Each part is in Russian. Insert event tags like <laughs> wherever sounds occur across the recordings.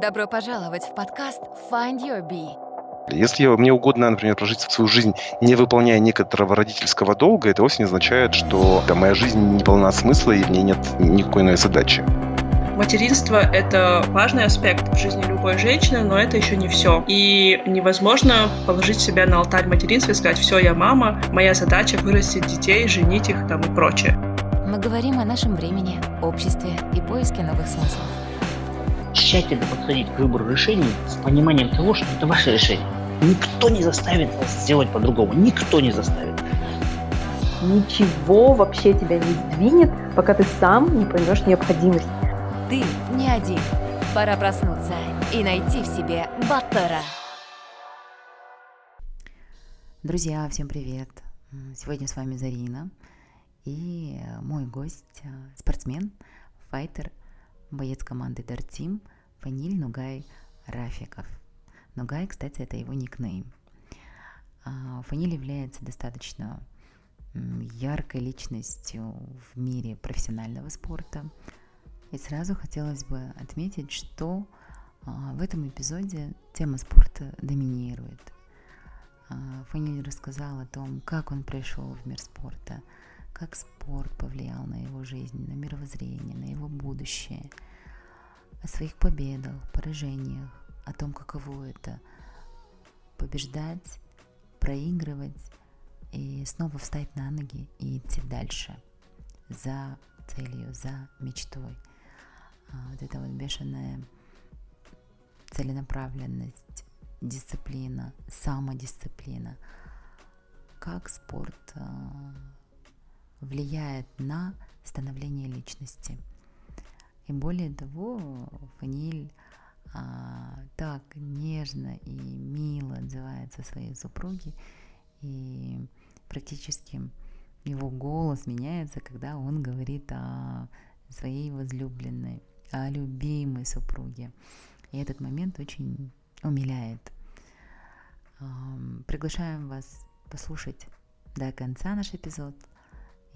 Добро пожаловать в подкаст Find Your Bee. Если мне угодно, например, прожить свою жизнь, не выполняя некоторого родительского долга, это вовсе не означает, что да, моя жизнь не полна смысла и в ней нет никакой иной задачи. Материнство — это важный аспект в жизни любой женщины, но это еще не все. И невозможно положить себя на алтарь материнства и сказать, все, я мама, моя задача вырастить детей, женить их там и прочее. Мы говорим о нашем времени, обществе и поиске новых смыслов. Тщательно подходить к выбору решений с пониманием того, что это ваше решение. Никто не заставит вас сделать по-другому. Никто не заставит. Ничего вообще тебя не двинет, пока ты сам не поймешь необходимость. Ты не один. Пора проснуться и найти в себе Баттера. Друзья, всем привет! Сегодня с вами Зарина и мой гость, э, спортсмен, файтер, боец команды Дартим Фаниль Нугай Рафиков. Нугай, кстати, это его никнейм. А, Фаниль является достаточно яркой личностью в мире профессионального спорта – и сразу хотелось бы отметить, что а, в этом эпизоде тема спорта доминирует. А, Фаниль рассказал о том, как он пришел в мир спорта, как спорт повлиял на его жизнь, на мировоззрение, на его будущее, о своих победах, поражениях, о том, каково это побеждать, проигрывать и снова встать на ноги и идти дальше за целью, за мечтой – а, вот эта вот бешеная целенаправленность, дисциплина, самодисциплина, как спорт а, влияет на становление личности. И более того, Фаниль а, так нежно и мило отзывается о своей супруге, и практически его голос меняется, когда он говорит о своей возлюбленной о любимой супруге. И этот момент очень умиляет. Приглашаем вас послушать до конца наш эпизод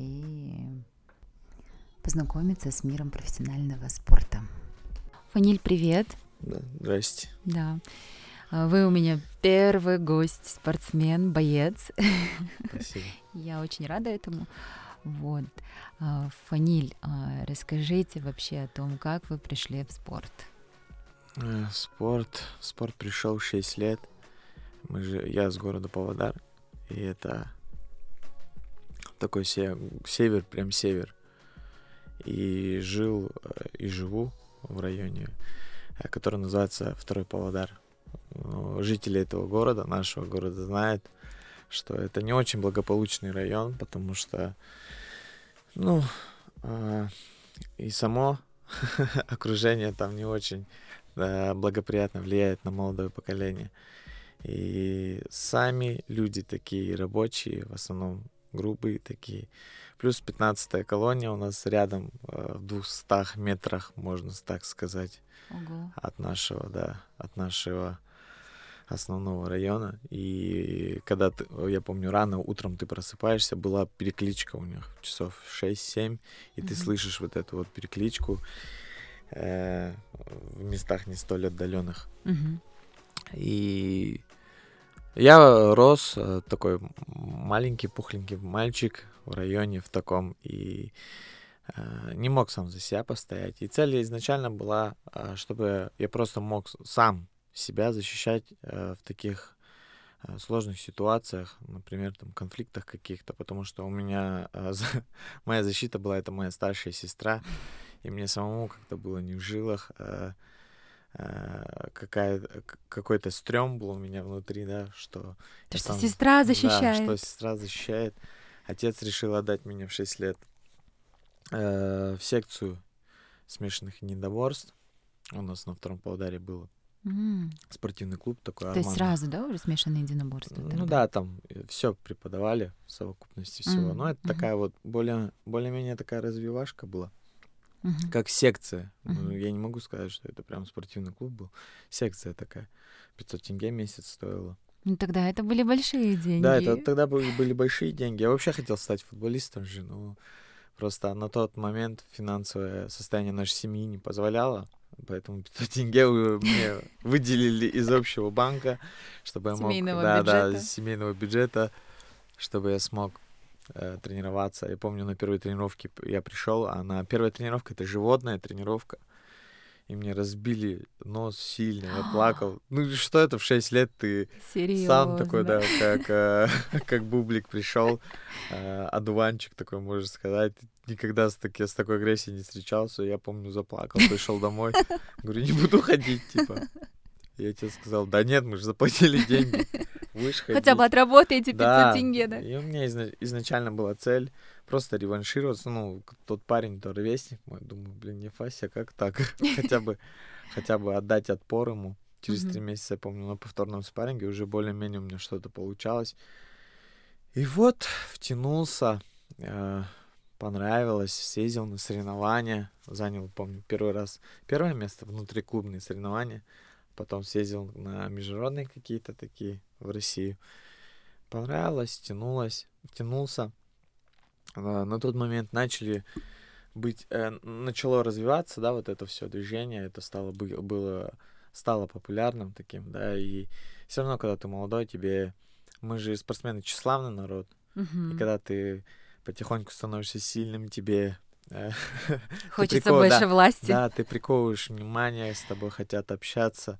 и познакомиться с миром профессионального спорта. Фаниль, привет. Да, здрасте. Да. А, вы у меня первый гость, спортсмен, боец. Спасибо. <laughs> Я очень рада этому. Вот. А, Фаниль, а, расскажите вообще о том, как вы пришли в спорт. Э, спорт, в спорт пришел 6 лет. Мы же, я с города Павлодар, и это такой север, прям север. И жил и живу в районе, э, который называется Второй Павлодар. Жители этого города, нашего города, знают, что это не очень благополучный район, потому что ну, э, и само <laughs> окружение там не очень благоприятно влияет на молодое поколение. И сами люди такие рабочие, в основном грубые такие. Плюс 15 колония у нас рядом, э, в 200 метрах, можно так сказать, Ого. от нашего, да, от нашего основного района. И когда ты, я помню, рано утром ты просыпаешься, была перекличка у них часов 6-7, и mm-hmm. ты слышишь вот эту вот перекличку э, в местах не столь отдаленных. Mm-hmm. И я рос э, такой маленький, пухленький мальчик в районе в таком, и э, не мог сам за себя постоять. И цель изначально была, э, чтобы я просто мог сам себя защищать в таких сложных ситуациях, например, там конфликтах каких-то, потому что у меня <laughs> моя защита была это моя старшая сестра, и мне самому как-то было не в жилах. Э, э, какая, какой-то стрём был у меня внутри, да, что... То, что там, сестра защищает. Да, что сестра защищает. Отец решил отдать меня в 6 лет э, в секцию смешанных недоборств. У нас на втором полударе было. Mm. Спортивный клуб такой. То Арман. есть сразу, да, уже смешанные единоборства? Ну тогда? да, там все преподавали в совокупности всего. Mm. Но это mm-hmm. такая вот более, более-менее такая развивашка была. Mm-hmm. Как секция. Mm-hmm. Ну, я не могу сказать, что это прям спортивный клуб был. Секция такая. 500 тенге месяц стоила. Ну тогда это были большие деньги. Да, это тогда были, большие деньги. Я вообще хотел стать футболистом же, но просто на тот момент финансовое состояние нашей семьи не позволяло Поэтому 500 тенге мне выделили из общего банка, чтобы я мог... Семейного да, да, бюджета. из семейного бюджета, чтобы я смог э, тренироваться. Я помню, на первой тренировке я пришел, а на первой тренировке это животная тренировка. И мне разбили нос сильно, я плакал. <gasps> Ну что это в 6 лет ты Серьезно. сам такой, да, как, э, <laughs> <laughs> как бублик пришел, э, одуванчик такой, можно сказать. Никогда с, таки, с такой агрессией не встречался. Я помню, заплакал, пришел домой. Говорю, не буду ходить, типа. Я тебе сказал, да нет, мы же заплатили <laughs> деньги. Будешь Хотя ходить». бы отработаете 500 Да, тенге, да? И у меня изна- изначально была цель просто реваншироваться. Ну, тот парень, то ровесник мой, думаю, блин, не Фася, как так? <laughs> хотя бы, хотя бы отдать отпор ему. Через три месяца, я помню, на повторном спарринге уже более-менее у меня что-то получалось. И вот втянулся, э, понравилось, съездил на соревнования, занял, помню, первый раз первое место, внутриклубные соревнования, потом съездил на международные какие-то такие в Россию. Понравилось, тянулось, тянулся. А, На тот момент начали быть, э, начало развиваться, да, вот это все движение, это стало, бы- было, стало популярным таким, да, и все равно, когда ты молодой, тебе, мы же спортсмены тщеславный народ, и Мгм. когда ты потихоньку становишься сильным, тебе Хочется прикол- да, больше власти. да, ты приковываешь внимание, с тобой хотят общаться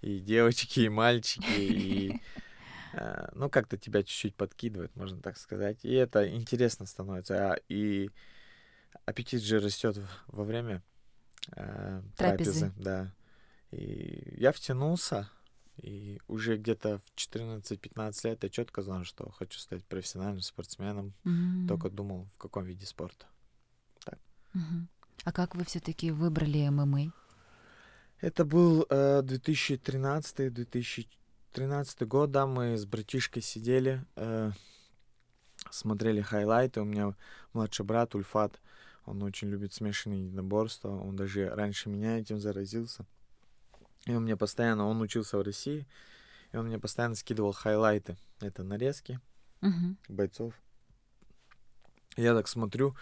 и девочки, и мальчики, и <laughs> э, ну как-то тебя чуть-чуть подкидывает, можно так сказать, и это интересно становится, а, и аппетит же растет во время э, Трапезы. да, и я втянулся. И уже где-то в 14-15 лет я четко знал, что хочу стать профессиональным спортсменом. М. Только думал, в каком виде спорта. А как вы все-таки выбрали ММА? Это был э, 2013-2013 год, да, мы с братишкой сидели, э, смотрели хайлайты. У меня младший брат Ульфат, он очень любит смешанные единоборства, он даже раньше меня этим заразился. И он мне постоянно, он учился в России, и он мне постоянно скидывал хайлайты. Это нарезки Мгм. бойцов. Я так смотрю,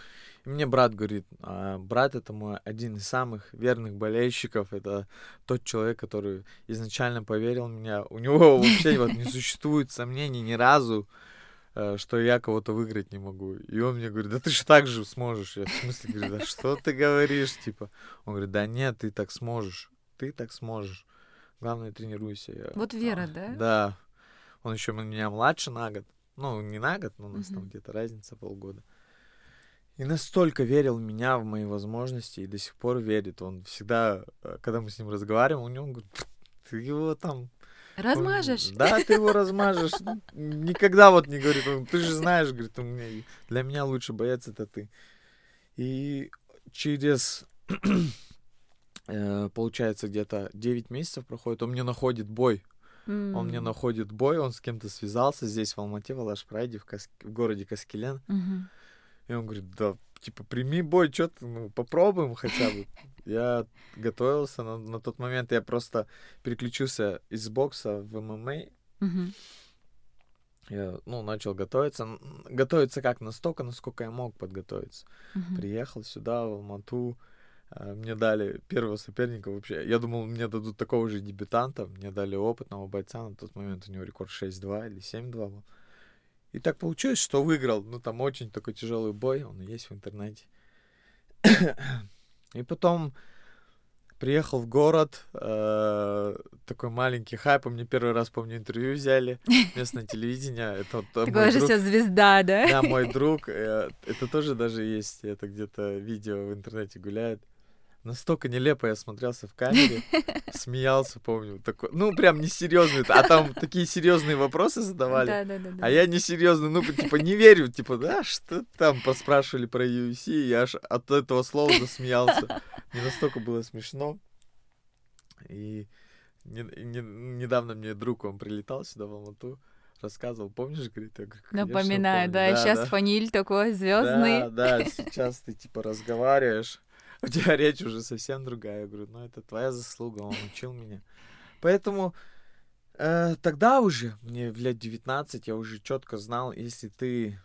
и мне брат говорит, а брат это мой один из самых верных болельщиков, это тот человек, который изначально поверил в меня. У него вообще вот не существует сомнений ни разу, э, что я кого-то выиграть не могу. И он мне говорит, да ты же так же сможешь. Я в смысле говорю, да что ты говоришь, типа. Он говорит, да нет, ты так сможешь, ты так сможешь. Главное, тренируйся. Я, Вот вера, «А, да? Да. Он еще меня младше на год. Ну, не на год, но у нас там Мгм. где-то разница полгода. И настолько верил в меня, в мои возможности, и до сих пор верит. Он всегда, э, когда мы с ним разговариваем, у него он говорит, ты его там... он- Размажешь? Да, ты его размажешь. Никогда вот не говорит, он, ты же знаешь, говорит, у меня, для меня лучший боец это ты. И через, <clears throat> э, получается, где-то 9 месяцев проходит, он мне находит бой. Он мне находит бой, он с кем-то связался здесь, в Алмате, в Алаш-Прайде, в, Кас- в городе Каскелен. Мгм. И он говорит, да, типа, прими бой, что ты, ну, попробуем хотя бы. Я готовился на, на тот момент, я просто переключился из бокса в ММА. Я, ну, начал готовиться. Готовиться как? Настолько, насколько я мог подготовиться. Приехал сюда, в Алмату. а, Мне дали первого соперника вообще. Я думал, мне дадут такого же дебютанта. Мне дали опытного бойца. На тот момент у него рекорд 6-2 или 7-2 был. И так получилось, что выиграл. Ну, там очень такой тяжелый бой. Он есть в интернете. И потом приехал в город. э, такой маленький хайп. Мне первый раз, помню, интервью взяли. <laughs> Местное телевидение. Это вот, э, Такой мой же друг- все звезда, да? да, мой друг, э, это тоже даже есть, это где-то видео в интернете гуляет. Настолько нелепо я смотрелся в камере, <laughs> смеялся, помню, такой, ну прям несерьезный, а там такие серьезные вопросы задавали, Да, да, да, да. а я несерьезный, ну типа не верю, типа, да, что там поспрашивали про UFC, я аж от этого слова засмеялся. <laughs> Мне настолько было смешно. И не- не- недавно мне друг, он прилетал сюда в Алмату, рассказывал, помнишь, говорит, я говорю, «Конечно, Напоминаю, помню». да, сейчас да. фаниль такой звездный. Да, да, <laughs> сейчас ты типа разговариваешь, у тебя речь уже совсем другая. Я говорю, ну это твоя заслуга, он учил меня. Поэтому э, тогда уже, мне в лет 19, я уже четко знал, если ты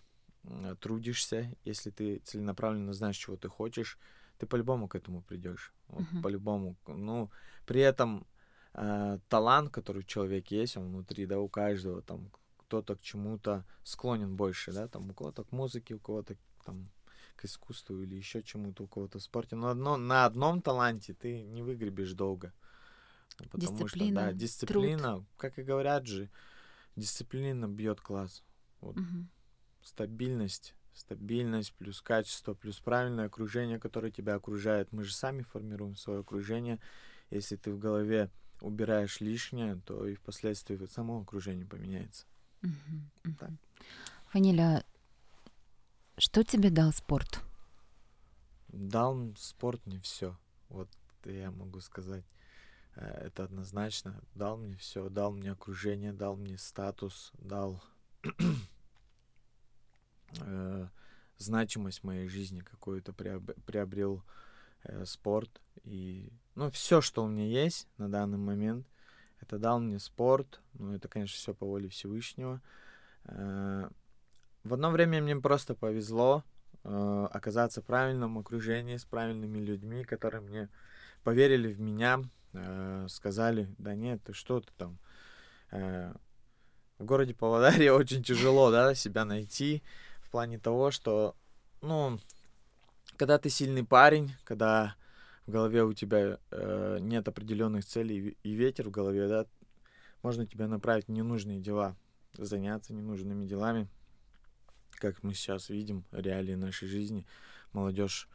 м, трудишься, если ты целенаправленно знаешь, чего ты хочешь, ты по-любому к этому придешь. Вот, Мгм. По-любому. Ну, при этом э, талант, который у человека есть, он внутри, да, у каждого, там, кто-то к чему-то склонен больше, да, там, у кого-то к музыке, у кого-то там к искусству или еще чему-то, у кого-то в спорте. Но одно, на одном таланте ты не выгребешь долго. Потому Дисциплина, что, да, труд. дисциплина, как и говорят же, дисциплина бьет класс. Мгм. Стабильность, стабильность плюс качество, плюс правильное окружение, которое тебя окружает. Мы же сами формируем свое окружение. Если ты в голове убираешь лишнее, то и впоследствии само окружение поменяется. Мгм. Мгм. Так. Фаниля, что тебе дал спорт? Дал спорт мне все. Вот я могу сказать. Э, Это однозначно. Дал мне все. Дал мне окружение, дал мне статус, дал <clears throat> э, значимость моей жизни какую-то приоб- приобрел э, спорт. И, ну, все, что у меня есть на данный момент, это дал мне спорт. Ну, это, конечно, все по воле Всевышнего. Э, в одно время мне просто повезло э, оказаться в правильном окружении с правильными людьми, которые мне поверили в меня, э, сказали, да нет, ты что ты там. Э, в городе Павлодаре <laughs> очень тяжело, да, себя найти в плане того, что, ну, когда ты сильный парень, когда в голове у тебя э, нет определенных целей и ве- и ветер в голове, да, можно тебя направить в ненужные дела, заняться ненужными делами, как мы сейчас видим, реалии нашей жизни. Молодежь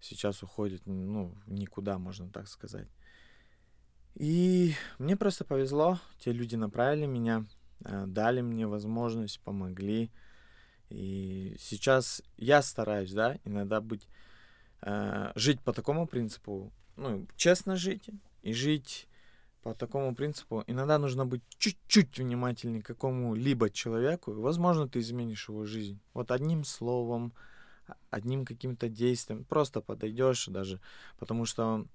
сейчас уходит, ну, никуда, можно так сказать. И мне просто повезло, те люди направили меня, э, дали мне возможность, помогли. И сейчас я стараюсь, да, иногда быть, э, жить по такому принципу, ну, честно жить и жить по такому принципу. Иногда нужно быть чуть-чуть внимательнее к какому-либо человеку, и, возможно, ты изменишь его жизнь. Вот одним словом, одним каким-то действием, просто подойдешь даже, потому что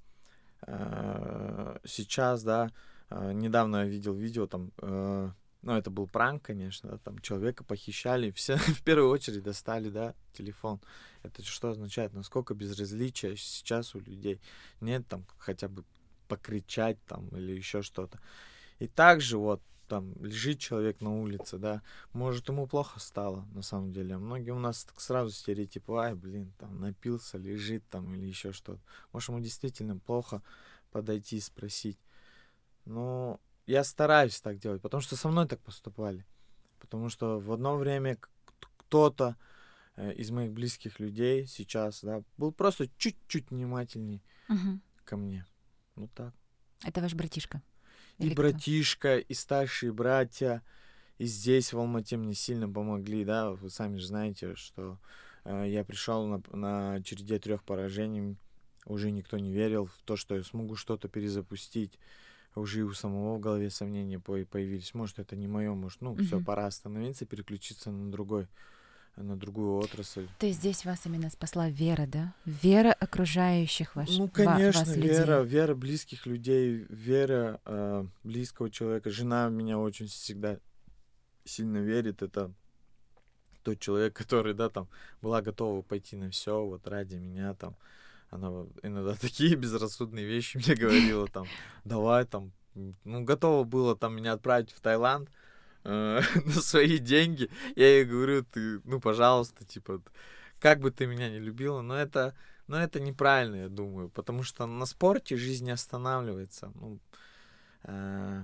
э, сейчас, да, э, недавно я видел видео там, э, ну, это был пранк, конечно, да, там человека похищали, все <laughs> в первую очередь достали, да, телефон. Это что означает? Насколько безразличия сейчас у людей нет там хотя бы покричать там или еще что-то. И также вот там лежит человек на улице, да, может ему плохо стало на самом деле. А многие у нас так сразу стереотипы, ай, блин, там напился, лежит там или еще что-то. Может ему действительно плохо подойти и спросить. Но я стараюсь так делать, потому что со мной так поступали. Потому что в одно время кто-то э, из моих близких людей сейчас, да, был просто чуть-чуть внимательней Мгм. ко мне. Ну так. Это ваш братишка? И Или кто? братишка, и старшие братья, и здесь, в Алмате, мне сильно помогли, да, вы сами же знаете, что э, я пришел на, на череде трех поражений, уже никто не верил в то, что я смогу что-то перезапустить, уже и у самого в голове сомнения по- появились, может, это не мое, может, ну, все, Мгм. пора остановиться, переключиться на другой, на другую отрасль. То есть здесь вас именно спасла вера, да? Вера окружающих ваш, Ну, конечно, вас людей. вера, вера близких людей, вера э, близкого человека. Жена меня очень всегда сильно верит. Это тот человек, который, да, там, была готова пойти на все, вот ради меня, там, она иногда <laughs> такие безрассудные вещи мне говорила, там, давай, там, ну, готова была там меня отправить в Таиланд э, <laughs> на свои деньги. Я ей говорю, ты, ну, пожалуйста, типа, как бы ты меня не любила, но это, но это неправильно, я думаю, потому что на спорте жизнь не останавливается. Ну, э,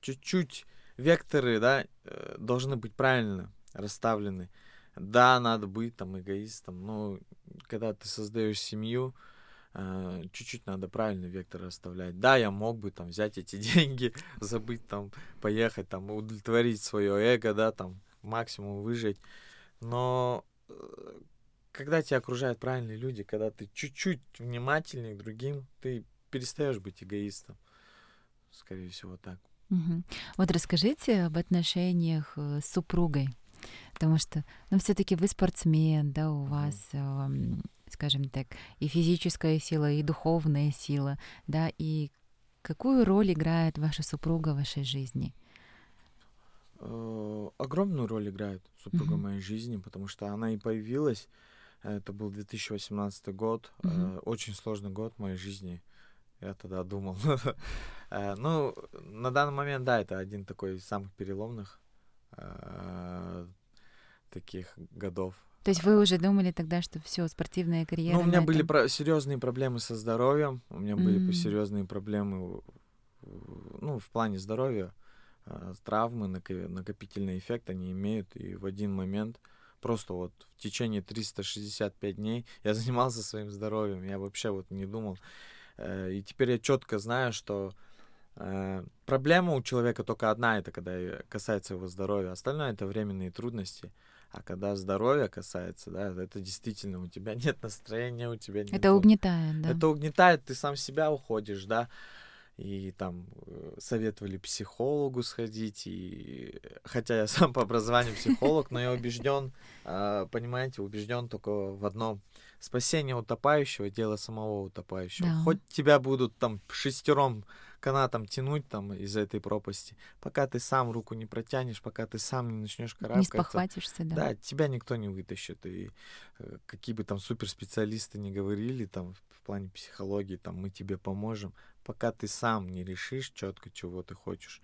чуть-чуть векторы, да, э, должны быть правильно расставлены. Да, надо быть там эгоистом, но когда ты создаешь семью, э, чуть-чуть надо правильный вектор расставлять. Да, я мог бы там взять эти <laughs> деньги, забыть там, поехать там, удовлетворить свое эго, да, там, максимум выжить. Но э, когда тебя окружают правильные люди, когда ты чуть-чуть внимательнее к другим, ты перестаешь быть эгоистом. Скорее всего, так. Мгм. Вот расскажите об отношениях э, с супругой, потому что, ну, все-таки вы спортсмен, да, у Мгм. вас, эм, скажем так, и физическая сила, и духовная сила, да, и какую роль играет ваша супруга в вашей жизни? Э, огромную роль играет супруга в моей жизни, потому что она и появилась Это был 2018 год. Э, Очень сложный год в моей жизни. Я тогда думал. <laughs> Э, Ну, на данный момент, да, это один такой из самых переломных таких годов. То есть вы уже думали тогда, что все, спортивная карьера Ну, у меня были про- серьезные проблемы со здоровьем, у меня были М. серьезные проблемы, ну, в плане здоровья, э, травмы, нако- накопительный эффект они имеют, и в один момент просто вот в течение 365 дней <laughs> я занимался своим здоровьем, я вообще вот не думал. Э, И теперь я четко знаю, что э, проблема у человека только одна, это когда э, касается его здоровья, остальное это временные трудности. А когда здоровье касается, да, это действительно у тебя <laughs> нет настроения, у тебя нет... Это угнетает, да? Это угнетает, ты сам себя уходишь, да. И там э, советовали психологу сходить, и хотя я <laughs> сам по образованию психолог, но я убежден, а, понимаете, убежден только в одном. Спасение утопающего — дело самого утопающего. Да. Хоть тебя будут там шестером канатом тянуть там из этой пропасти, пока ты сам руку не протянешь, пока ты сам не начнешь Не карабкаться, спохватишься, да? да, тебя никто не вытащит. И э, какие бы там суперспециалисты не говорили там в плане психологии, там мы тебе поможем, пока ты сам не решишь четко, чего ты хочешь.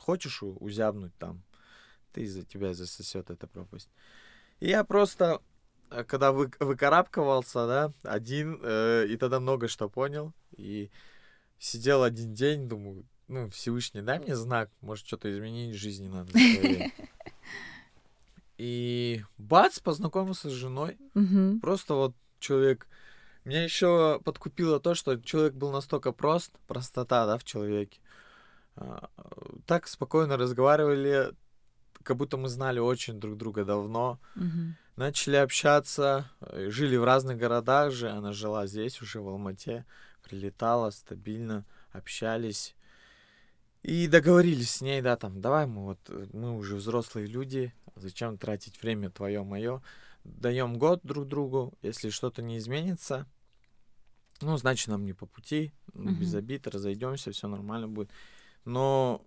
Хочешь узябнуть там, ты за тебя засосет эта пропасть. И я просто, э, когда вы, выкарабкивался, да, один, э, и тогда много что понял, и сидел один день, думаю, ну, Всевышний, дай мне знак, может, что-то изменить в жизни надо. своей». <laughs> И бац, познакомился с женой. Просто вот человек... Меня еще подкупило то, что человек был настолько прост, простота, да, в человеке. А, Так спокойно разговаривали, как будто мы знали очень друг друга давно. Начали общаться, э, жили в разных городах же. Она жила здесь, уже в Алмате. Прилетала стабильно, общались. И договорились с ней, да, там, давай мы вот, э, мы уже взрослые люди, зачем тратить время твое, мое. Даем год друг другу, если что-то не изменится, ну, значит, нам не по пути, ну, без обид, разойдемся, все нормально будет. Но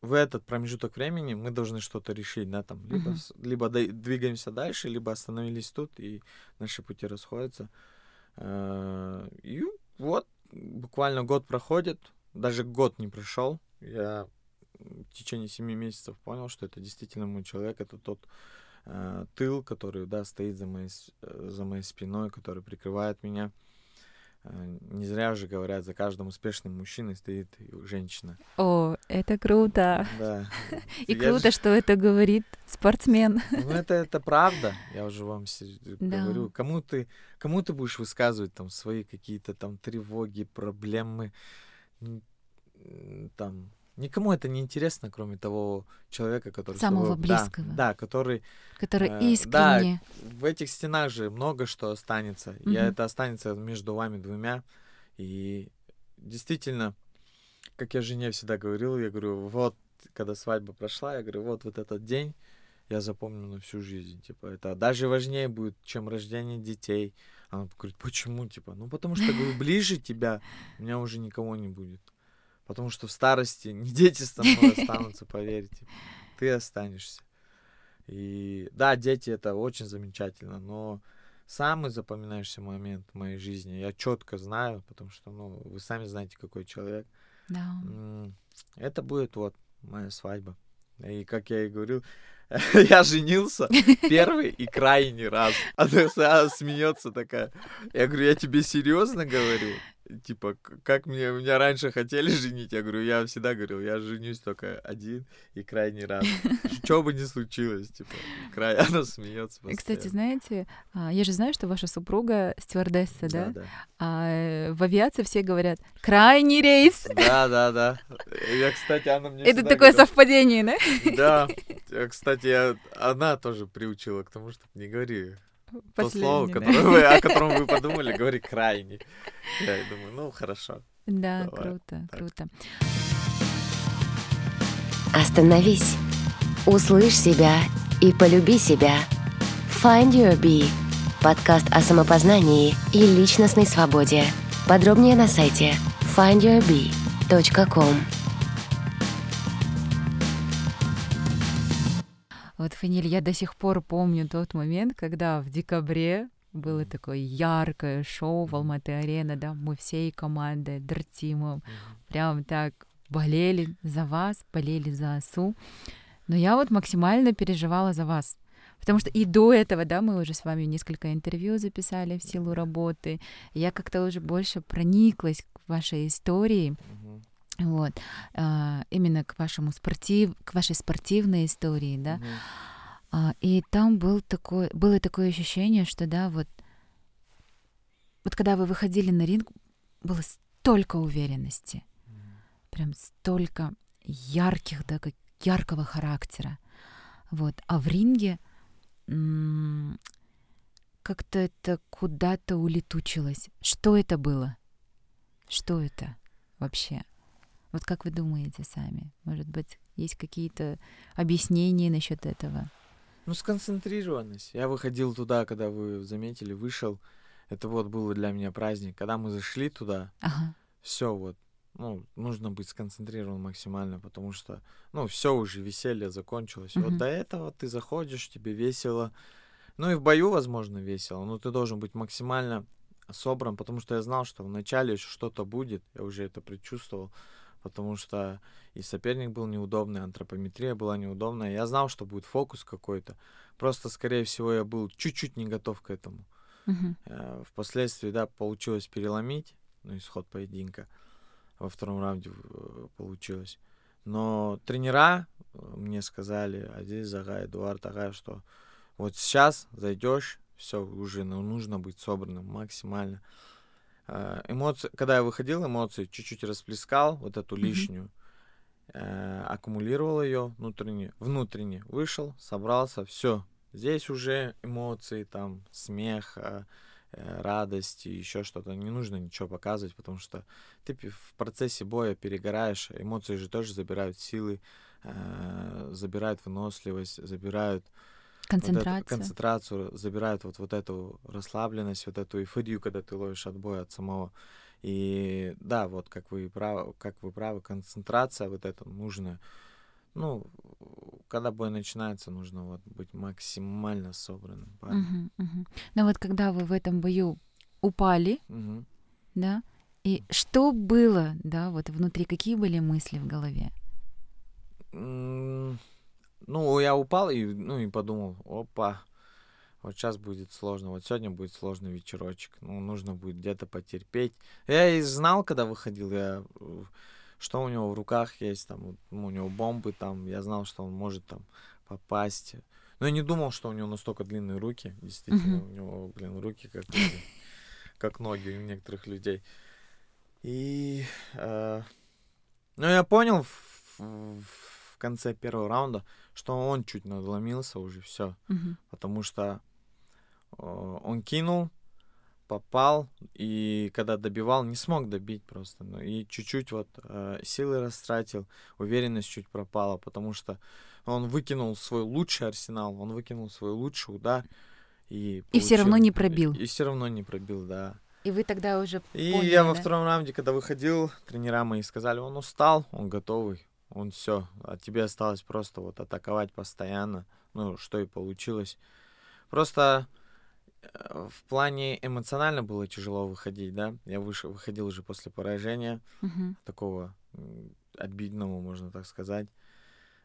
в этот промежуток времени мы должны что-то решить, да, там, либо, с- либо двигаемся дальше, либо остановились тут, и наши пути расходятся. Э, И вот, буквально год проходит, даже год не прошел, я в течение семи месяцев понял, что это действительно мой человек, это тот э, тыл, который, да, стоит за моей, э, за моей спиной, который прикрывает меня. Э, Не зря же говорят, за каждым успешным мужчиной стоит женщина. О, это круто. Да. <laughs> И круто, что это говорит спортсмен. <laughs> Ну, это, это правда, я уже вам Да. говорю. Кому ты, кому ты будешь высказывать там свои какие-то там тревоги, проблемы, там... Никому это не интересно, кроме того человека, который... Самого тобой- да, близкого. Да, который Который Э, искренне. в этих стенах же много что останется. Я Мгм. это останется между вами двумя. И действительно, как я жене всегда говорил, я говорю, вот, когда свадьба прошла, я говорю, вот, вот этот день я запомню на всю жизнь. Типа, это даже важнее будет, чем рождение детей. Она говорит, почему? Типа, ну, потому что, говорю, ближе тебя у меня уже никого не будет. Потому что в старости не дети со мной останутся, поверьте. Ты останешься. И да, дети это очень замечательно, но самый запоминающийся момент в моей жизни, я четко знаю, потому что, ну, вы сами знаете, какой человек. Да. Это будет вот моя свадьба. И как я и говорил, <laughs> я женился первый и крайний раз. Она вся смеется такая. Я говорю, я тебе серьезно говорю? Типа, как мне, меня раньше хотели <laughs> женить? Я говорю, я всегда говорил, я женюсь только один и крайний раз. <laughs> Что бы ни случилось, типа, край, <laughs> она смеется. И, Кстати, знаете, а, я же знаю, что ваша супруга стюардесса, да? да? А в авиации все говорят «крайний рейс». Да, да, да. Я, кстати, она мне Это такое говорила, совпадение, да? Да. Э, Кстати, я- она тоже приучила к тому, чтобы не говори то слово, да? которое вы, о котором вы <laughs> подумали, говори крайний. Я думаю, ну хорошо. Да, Давай, круто, так. круто. Остановись. Услышь себя и полюби себя. Find Your Bee. Подкаст о самопознании и личностной свободе. Подробнее на сайте findyourbee.com. Вот, Фаниль, я до сих пор помню тот момент, когда в декабре было такое яркое шоу в Алматы-арена, да, мы всей командой Дартимом прям так болели за вас, болели за АСУ. Но я вот максимально переживала за вас. Потому что и до этого, да, мы уже с вами несколько интервью записали в силу работы. Я как-то уже больше прониклась к вашей истории. Вот. А, именно к вашему спортив, к вашей спортивной истории, да. А, и там был такой, было такое ощущение, что, да, вот, вот когда вы выходили на ринг, было столько уверенности, прям столько ярких, да, как яркого характера. Вот. А в ринге м- как-то это куда-то улетучилось. Что это было? Что это вообще? Вот как вы думаете сами? Может быть, есть какие-то объяснения насчет этого? Ну, сконцентрированность. Я выходил туда, когда вы заметили, вышел. Это вот было для меня праздник. Когда мы зашли туда, Ага. все вот, ну, нужно быть сконцентрирован максимально, потому что, ну, все уже, веселье закончилось. Мгм. Вот до этого ты заходишь, тебе весело. Ну и в бою, возможно, весело, но ты должен быть максимально собран, потому что я знал, что вначале еще что-то будет, я уже это предчувствовал, потому что и соперник был неудобный, антропометрия была неудобная. Я знал, что будет фокус какой-то. Просто, скорее всего, я был чуть-чуть не готов к этому. Э, Впоследствии, да, получилось переломить, ну, исход поединка во втором раунде э, получилось. Но тренера э, мне сказали, Азиз Ага, Эдуард Ага, что вот сейчас зайдешь, все, уже ну, нужно быть собранным максимально. Э, Эмоции, когда я выходил, эмоции чуть-чуть расплескал, вот эту лишнюю, э, аккумулировал ее внутренне, внутренне, вышел, собрался, все. Здесь уже эмоции, там, смех, э, э, радость и еще что-то. Не нужно ничего показывать, потому что ты в процессе боя перегораешь. Эмоции же тоже забирают силы, э, забирают выносливость, забирают вот эту Концентрация. концентрацию, забирают вот, вот эту расслабленность, вот эту эйфорию, когда ты ловишь отбой от самого. И да, вот как вы правы, как вы правы, концентрация вот эта нужна. Ну, когда бой начинается, нужно вот быть максимально собранным. парнем. Мгм, мгм. Но вот когда вы в этом бою упали, Мгм. да, и что было, да, вот внутри, какие были мысли в голове? М, Ну, я упал и, ну, и подумал, опа, вот сейчас будет сложно, вот сегодня будет сложный вечерочек, ну, нужно будет где-то потерпеть. Я и знал, когда выходил, я, что у него в руках есть, там, ну, у него бомбы там, я знал, что он может там попасть. Но я не думал, что у него настолько длинные руки, действительно, Мгм. у него, блин, руки как, как ноги у некоторых людей. И, э, ну, я понял в, в конце первого раунда, что он чуть надломился уже, все. Мгм. Потому что э, он кинул, попал, и когда добивал, не смог добить просто. Ну, и чуть-чуть вот э, силы растратил, уверенность чуть пропала, потому что он выкинул свой лучший арсенал, он выкинул свой лучший удар. И, И всё равно получил- не пробил. И, все равно не пробил, да. И вы тогда уже И поняли, я во да? втором раунде, когда выходил, тренера мои сказали, он устал, он готовый, он все, а тебе осталось просто вот атаковать постоянно, ну, что и получилось. Просто э, в плане эмоционально было тяжело выходить, да, я вышел, выходил уже после поражения, Мгм. такого обидного, можно так сказать,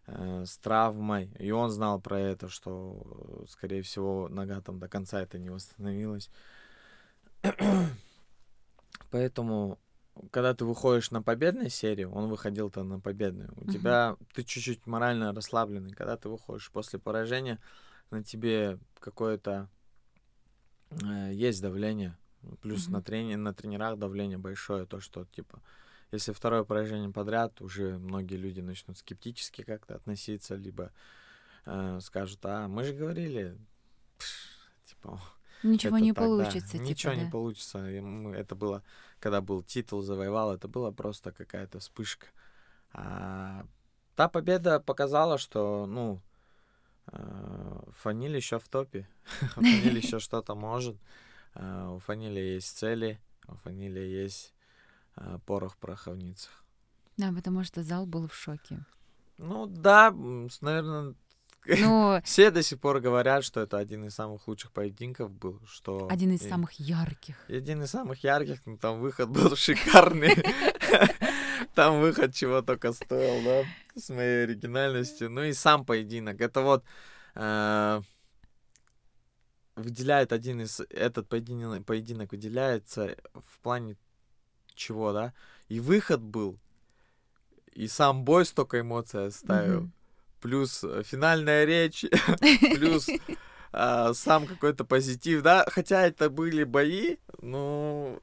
э, с травмой. И он знал про это, что, скорее всего, нога там до конца это не восстановилась. <clears throat> Поэтому, когда ты выходишь на победной серии, он выходил-то на победную, у Мгм. тебя, ты чуть-чуть морально расслабленный. Когда ты выходишь после поражения, на тебе какое-то э, есть давление. Плюс Мгм. на, трени- на тренерах давление большое, то, что, типа, если второе поражение подряд, уже многие люди начнут скептически как-то относиться, либо э, скажут, а, мы же говорили, пш, типа, Ничего это не так, да, получится, типа, Ничего не да? получится. И мы- это было, когда был титул, завоевал, это было просто какая-то вспышка. А та победа показала, что, ну, э, Фаниль еще в топе. <laughs> Фаниль еще что-то может. Э, У Фаниля есть цели, у Фаниля есть э, порох в пороховницах. Да, потому что зал был в шоке. Ну да, наверное, Но <laughs> Все до сих пор говорят, что это один из самых лучших поединков был, что... один из и- самых ярких. Один из самых ярких, ну, там выход был <laughs> шикарный. <laughs> Там выход чего только стоил, да, с моей оригинальностью. Ну и сам поединок. Это вот э, выделяет один из... Этот поединок, поединок выделяется в плане чего, да? И выход был, и сам бой столько эмоций оставил. Мгм. Плюс э, финальная речь, <laughs> плюс <laughs> а, сам какой-то позитив, да, хотя это были бои, ну,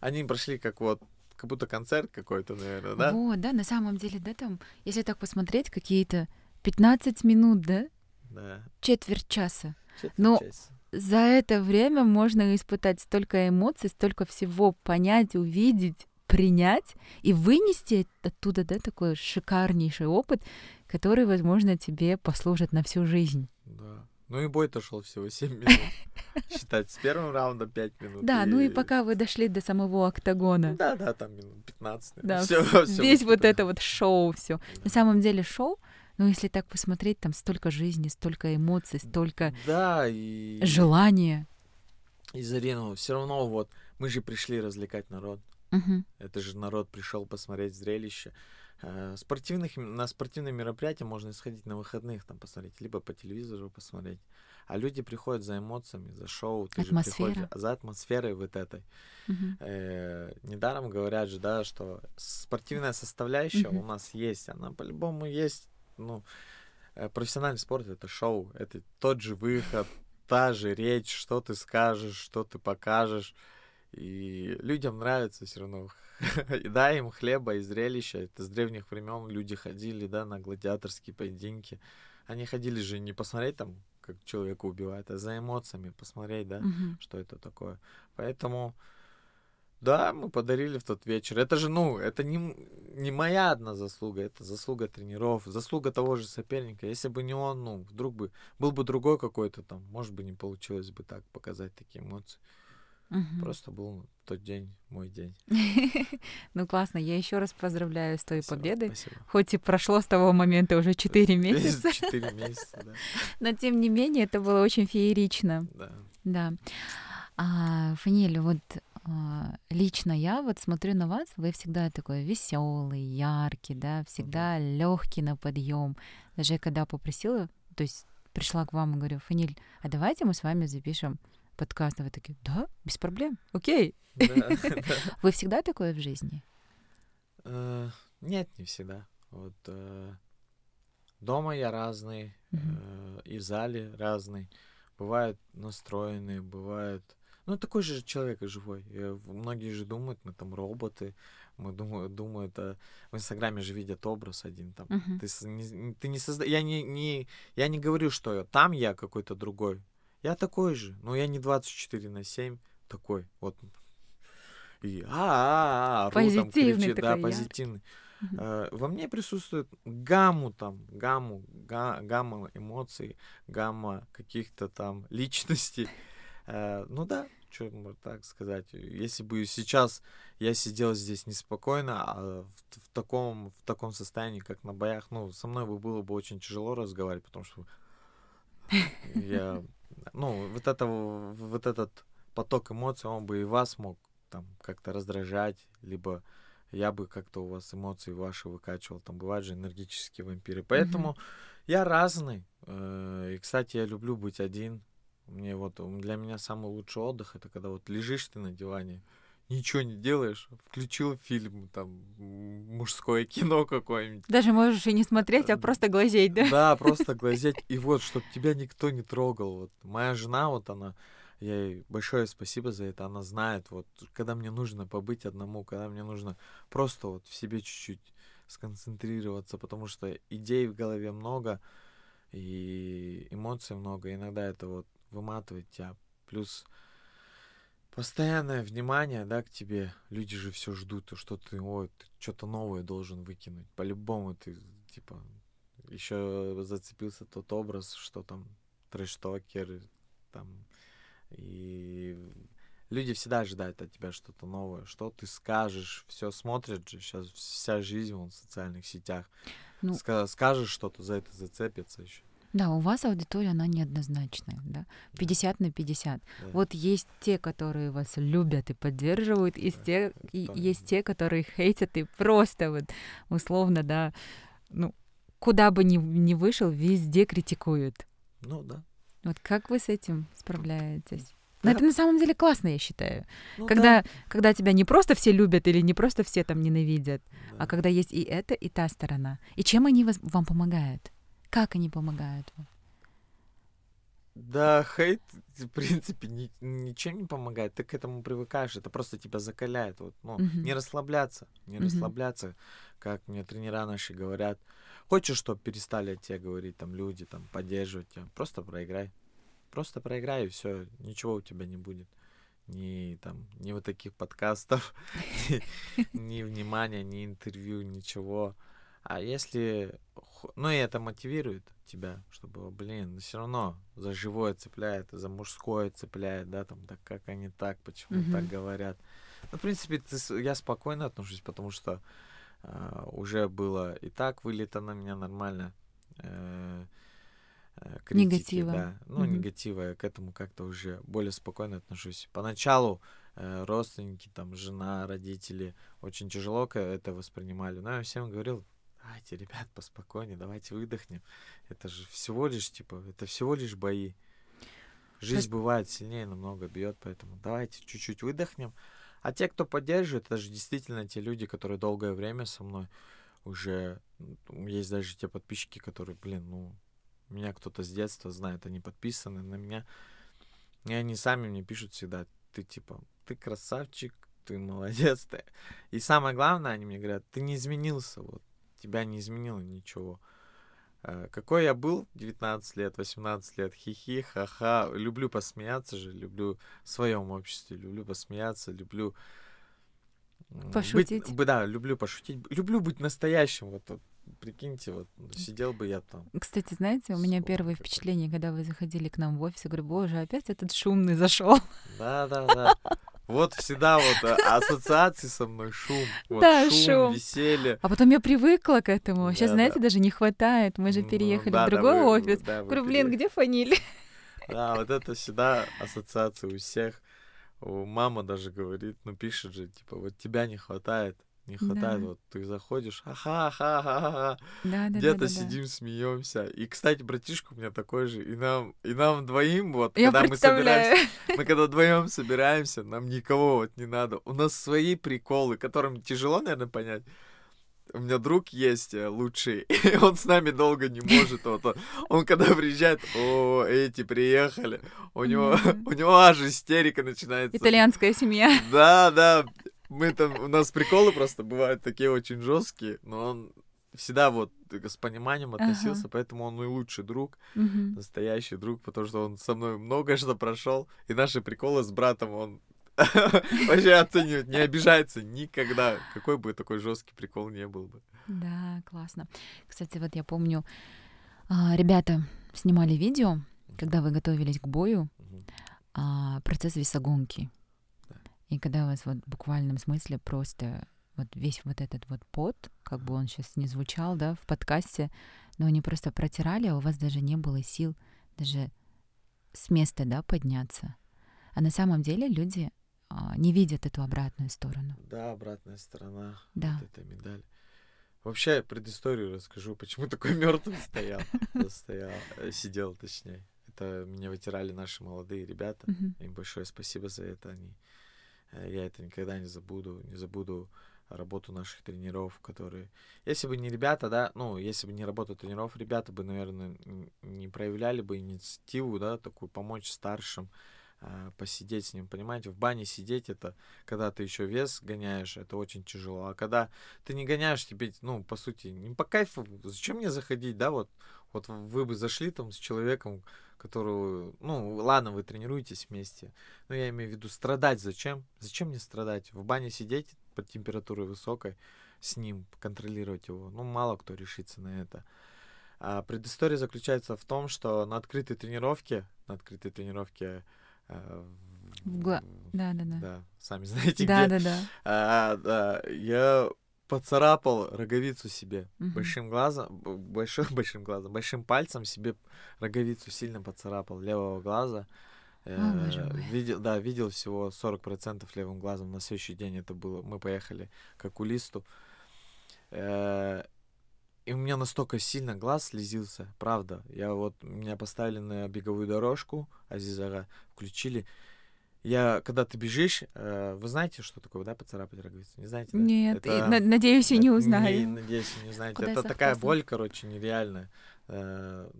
они прошли как вот, как будто концерт какой-то, наверное, да? Вот, да, на самом деле, да, там, если так посмотреть, какие-то 15 минут, да, Да. четверть часа. Четверть Ну, часа. За это время можно испытать столько эмоций, столько всего понять, увидеть, принять и вынести оттуда, да, такой шикарнейший опыт, который, возможно, тебе послужит на всю жизнь. Да. Ну и бой-то шел всего 7 минут. Считать с первым раунда 5 минут. Да, ну и пока вы дошли до самого октагона. Да, да, там минут 15. Да, всё- вс- всё весь вот это вот шоу, все. На самом деле шоу, ну если так посмотреть, там столько жизни, столько эмоций, столько Да, и... желания. И Зарину, все равно вот, мы же пришли развлекать народ. Мгм. Это же народ пришел посмотреть зрелище. Э, Спортивных, на спортивные мероприятия можно сходить на выходных, там посмотреть, либо по телевизору посмотреть. А люди приходят за эмоциями, за шоу. Ты же Атмосфера. приходишь за атмосферой вот этой. Мгм. Э, недаром говорят же, да, что спортивная составляющая Мгм. у нас есть. Она по-любому есть. Ну, э, профессиональный спорт это шоу. Это тот же выход, та же речь, что ты скажешь, что ты покажешь. И людям нравится все равно. <laughs> И дай им хлеба и зрелища. Это с древних времен люди ходили, да, на гладиаторские поединки. Они ходили же не посмотреть там, как человека убивают, а за эмоциями посмотреть, да, Мгм. что это такое. Поэтому, да, мы подарили в тот вечер. Это же, ну, это не, не моя одна заслуга, это заслуга тренеров, заслуга того же соперника. Если бы не он, ну, вдруг бы был бы другой какой-то там, может быть, не получилось бы так показать такие эмоции. Мгм. Просто был тот день, мой день. <laughs> Ну классно, я еще раз поздравляю с той Спасибо, победой. Спасибо. Хоть и прошло с того момента уже 4 <laughs> месяца, <laughs> Четыре месяца, да. но тем не менее это было очень феерично. да. Да. А, Фаниль, вот а, лично я вот смотрю на вас, вы всегда такой веселый, яркий, да, всегда легкий на подъем. Даже когда попросила, то есть пришла к вам и говорю, Фаниль, а давайте мы с вами запишем подкаст. А вы такие, да, без проблем, окей. <laughs> Вы всегда такое в жизни? Э, Нет, не всегда. Вот э, дома я разный, э, и в зале разный. Бывает настроенный, бывает... Ну, такой же человек и живой. Я- Многие же думают, мы там роботы, мы думают, думают, а в Инстаграме же видят образ один там. Мгм. Ты, не, ты не созда... Я не, не, я не говорю, что там я какой-то другой. Я такой же, но я не 24 на 7 такой. Вот. И а, а, а, там, Позитивный кричу, да, яркий. позитивный. Э, Во мне присутствует гамму там, гамму, га- гамма эмоций, гамма каких-то там <laughs> личностей. Э, Ну да, что можно так сказать. Если бы сейчас я сидел здесь неспокойно, а в, в таком, в таком состоянии, как на боях, ну, со мной бы было бы очень тяжело разговаривать, потому что <laughs> я, ну, вот, это, вот этот поток эмоций, он бы и вас мог там как-то раздражать, либо я бы как-то у вас эмоции ваши выкачивал. Там бывают же энергические вампиры. Поэтому я разный. Э, И, кстати, я люблю быть один. Мне вот, для меня самый лучший отдых, это когда вот лежишь ты на диване, ничего не делаешь, включил фильм, там, мужское кино какое-нибудь. Даже можешь и не смотреть, а Э, просто глазеть, да? Да, просто <laughs> глазеть. И вот, чтобы тебя никто не трогал. Вот моя жена, вот она, я ей большое спасибо за это. Она знает, вот, когда мне нужно побыть одному, когда мне нужно просто вот в себе чуть-чуть сконцентрироваться, потому что идей в голове много, и эмоций много. Иногда это вот выматывает тебя. Плюс постоянное внимание, да, к тебе. Люди же все ждут, что ты, ой, ты что-то новое должен выкинуть. По-любому ты, типа, еще зацепился тот образ, что там трэш-токер, там, и люди всегда ожидают от тебя что-то новое, что ты скажешь, все смотрят же, сейчас вся жизнь вон, в социальных сетях. Ну. Ска- скажешь что-то, за это зацепятся еще. Да, у вас аудитория, она неоднозначная, да? 50 на 50. Да. Вот есть те, которые вас любят и поддерживают, и, Да, те, и есть те, которые хейтят и просто вот условно, да, ну, куда бы ни, ни вышел, везде критикуют. Ну да. Вот как вы с этим справляетесь? Но Да. это на самом деле классно, я считаю. Ну когда, да, когда тебя не просто все любят или не просто все там ненавидят, да. а когда есть и это, и та сторона. И чем они вас- вам помогают? Как они помогают вам? Да, хейт, в принципе, ни- ничем не помогает. Ты к этому привыкаешь, это просто тебя закаляет. Вот, ну, Мгм. не расслабляться, не Мгм. расслабляться, как мне тренера наши говорят. Хочешь, чтобы перестали о тебе говорить, там, люди, там, поддерживать тебя, просто проиграй. Просто проиграй, и все, ничего у тебя не будет. Ни там, ни вот таких подкастов, <laughs> ни внимания, ни интервью, ничего. А если... хо- Ну, и это мотивирует тебя, чтобы, блин, все равно за живое цепляет, за мужское цепляет, да, там, так как они так, почему так Мгм. говорят. Ну, в принципе, ты я спокойно отношусь, потому что а, уже было и так вылито на меня нормально. э, э, критики, Негатива. Да. Ну, Мгм. негатива. Я к этому как-то уже более спокойно отношусь. Поначалу э, родственники, там, жена, родители очень тяжело это воспринимали. Но я всем говорил, давайте, ребят, поспокойнее, давайте выдохнем. Это же всего лишь, типа, это всего лишь бои. Жизнь бывает сильнее намного бьет, поэтому давайте чуть-чуть выдохнем. А те, кто поддерживает, это же действительно те люди, которые долгое время со мной уже... Есть даже те подписчики, которые, блин, ну, меня кто-то с детства знает, они подписаны на меня. И они сами мне пишут всегда, ты типа, ты красавчик, ты молодец. Ты... И самое главное, они мне говорят, ты не изменился, вот, тебя не изменило ничего. Э, Какой я был 19 лет, 18 лет, хихи, ха-ха. Люблю посмеяться же, люблю в своем обществе, люблю посмеяться, люблю... быть- Пошутить. бы- да, люблю пошутить. Люблю быть настоящим. Вот, вот прикиньте, вот сидел бы я там. Кстати, знаете, у меня Слово первое какое. впечатление, когда вы заходили к нам в офис, я говорю, боже, опять этот шумный зашел. Да, да, да. Вот всегда вот а, ассоциации со мной шум. Вот Да, шум, шум. веселье. А потом я привыкла к этому. Сейчас, Да, знаете, да. даже не хватает. Мы же Ну, переехали да, в да, другой вы- офис. да, Говорю, блин, где фанили? Да, вот это всегда ассоциации у всех. У мама даже говорит, ну пишет же, типа, вот тебя не хватает. Не хватает, Да. вот ты заходишь, ха-ха-ха-ха-ха, Да, да, да. где-то да, да. сидим, смеемся. И, кстати, братишка у меня такой же, и нам, и нам двоим, вот, Я когда мы собираемся, <laughs> мы когда вдвоем собираемся, нам никого вот не надо. У нас свои приколы, которым тяжело, наверное, понять. У меня друг есть э, лучший, <laughs> и он с нами долго не может. Вот он, он когда приезжает, о, эти приехали, у него, Мгм. <laughs> у него аж истерика начинается. Итальянская семья. Да, да, мы там, у нас приколы просто бывают такие очень жесткие, но он всегда вот с пониманием Ага. относился, поэтому он мой лучший друг Мгм. настоящий друг, потому что он со мной много что прошел, и наши приколы с братом он <laughs> вообще оценивает, не обижается никогда, какой бы такой жесткий прикол не был бы. Да, классно. Кстати, вот я помню, а, ребята снимали видео, когда вы готовились к бою, а, процесс весогонки. И когда у вас вот в буквальном смысле просто вот весь вот этот вот пот, как бы он сейчас не звучал, да, в подкасте, но они просто протирали, а у вас даже не было сил даже с места, да, подняться. А на самом деле люди а, не видят эту обратную сторону. Да, обратная сторона Да. вот этой медали. Вообще предысторию расскажу, почему такой мертвый стоял, стоял, э, сидел точнее. Это меня вытирали наши молодые ребята. Им большое спасибо за это. Они, я это никогда не забуду. Не забуду работу наших тренеров, которые... Если бы не ребята, да, ну, если бы не работа тренеров, ребята бы, наверное, не проявляли бы инициативу, да, такую помочь старшим, посидеть с ним, понимаете, в бане сидеть это, когда ты еще вес гоняешь, это очень тяжело, а когда ты не гоняешь, тебе, ну, по сути, не по кайфу, зачем мне заходить, да, вот, вот вы бы зашли там с человеком, которого, ну, ладно, вы тренируетесь вместе, но я имею в виду страдать зачем? Зачем мне страдать? В бане сидеть под температурой высокой, с ним контролировать его, ну, мало кто решится на это. А предыстория заключается в том, что на открытой тренировке, на открытой тренировке В гла- Да, да, да. да, сами знаете Да, где, да, да. а, да, я поцарапал роговицу себе Мгм. большим глазом, большим, <laughs> большим глазом, большим пальцем себе роговицу сильно поцарапал левого глаза. Э, видел, да, видел всего 40% левым глазом. На следующий день это было. Мы поехали к окулисту. Э, и у меня настолько сильно глаз слезился, правда. Я вот, меня поставили на беговую дорожку, Азизара, включили. Я, когда ты бежишь, э, вы знаете, что такое, да, поцарапать роговицу? Не знаете, да? Нет, и Это- на- надеюсь, и не узнаю. надеюсь, вы не знаете. Куда это такая боль, короче, нереальная. Э,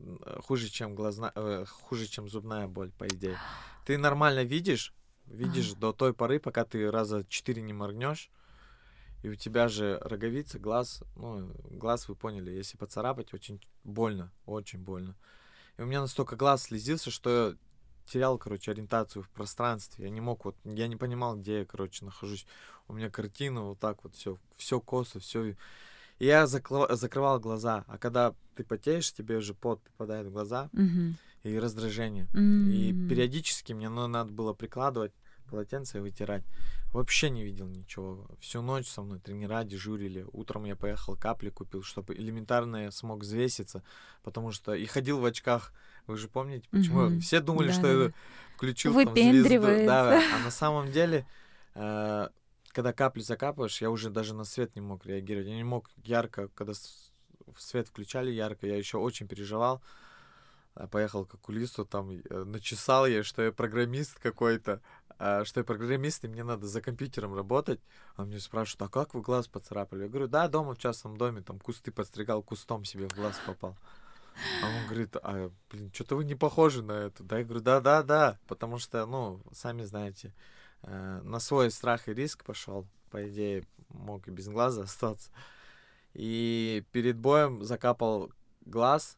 хуже, чем глазна, э, хуже, чем зубная боль, по идее. Ты нормально видишь, видишь до той поры, пока ты раза четыре не моргнешь, и у тебя же роговица, глаз, ну, глаз, вы поняли, если поцарапать, очень больно, очень больно. И у меня настолько глаз слезился, что я терял, короче, ориентацию в пространстве. Я не мог вот, я не понимал, где я, короче, нахожусь. У меня картина вот так вот все, все косо, все. И я закла- закрывал глаза, а когда ты потеешь, тебе уже пот попадает в глаза Мгм. и раздражение. И М. периодически мне ну, надо было прикладывать полотенце и вытирать. Вообще не видел ничего. Всю ночь со мной тренера дежурили. Утром я поехал капли купил, чтобы элементарно я смог взвеситься, потому что и ходил в очках. Вы же помните, почему? Мгм. Все думали, что Да-да-да. я включил там звезду. Да, а на самом деле, э, когда капли закапываешь, я уже даже на свет не мог реагировать. Я не мог ярко, когда свет включали ярко, я еще очень переживал. А Поехал к окулисту, там э, начесал я, что я программист какой-то, что я программист, и мне надо за компьютером работать. Он мне спрашивает, а как вы глаз поцарапали? Я говорю, да, дома в частном доме, там кусты подстригал, кустом себе в глаз попал. А он говорит, а, блин, что-то вы не похожи на это. Да, я говорю, да-да-да, потому что, ну, сами знаете, э, на свой страх и риск пошел. По идее, мог и без глаза <laughs> остаться. И перед боем закапал глаз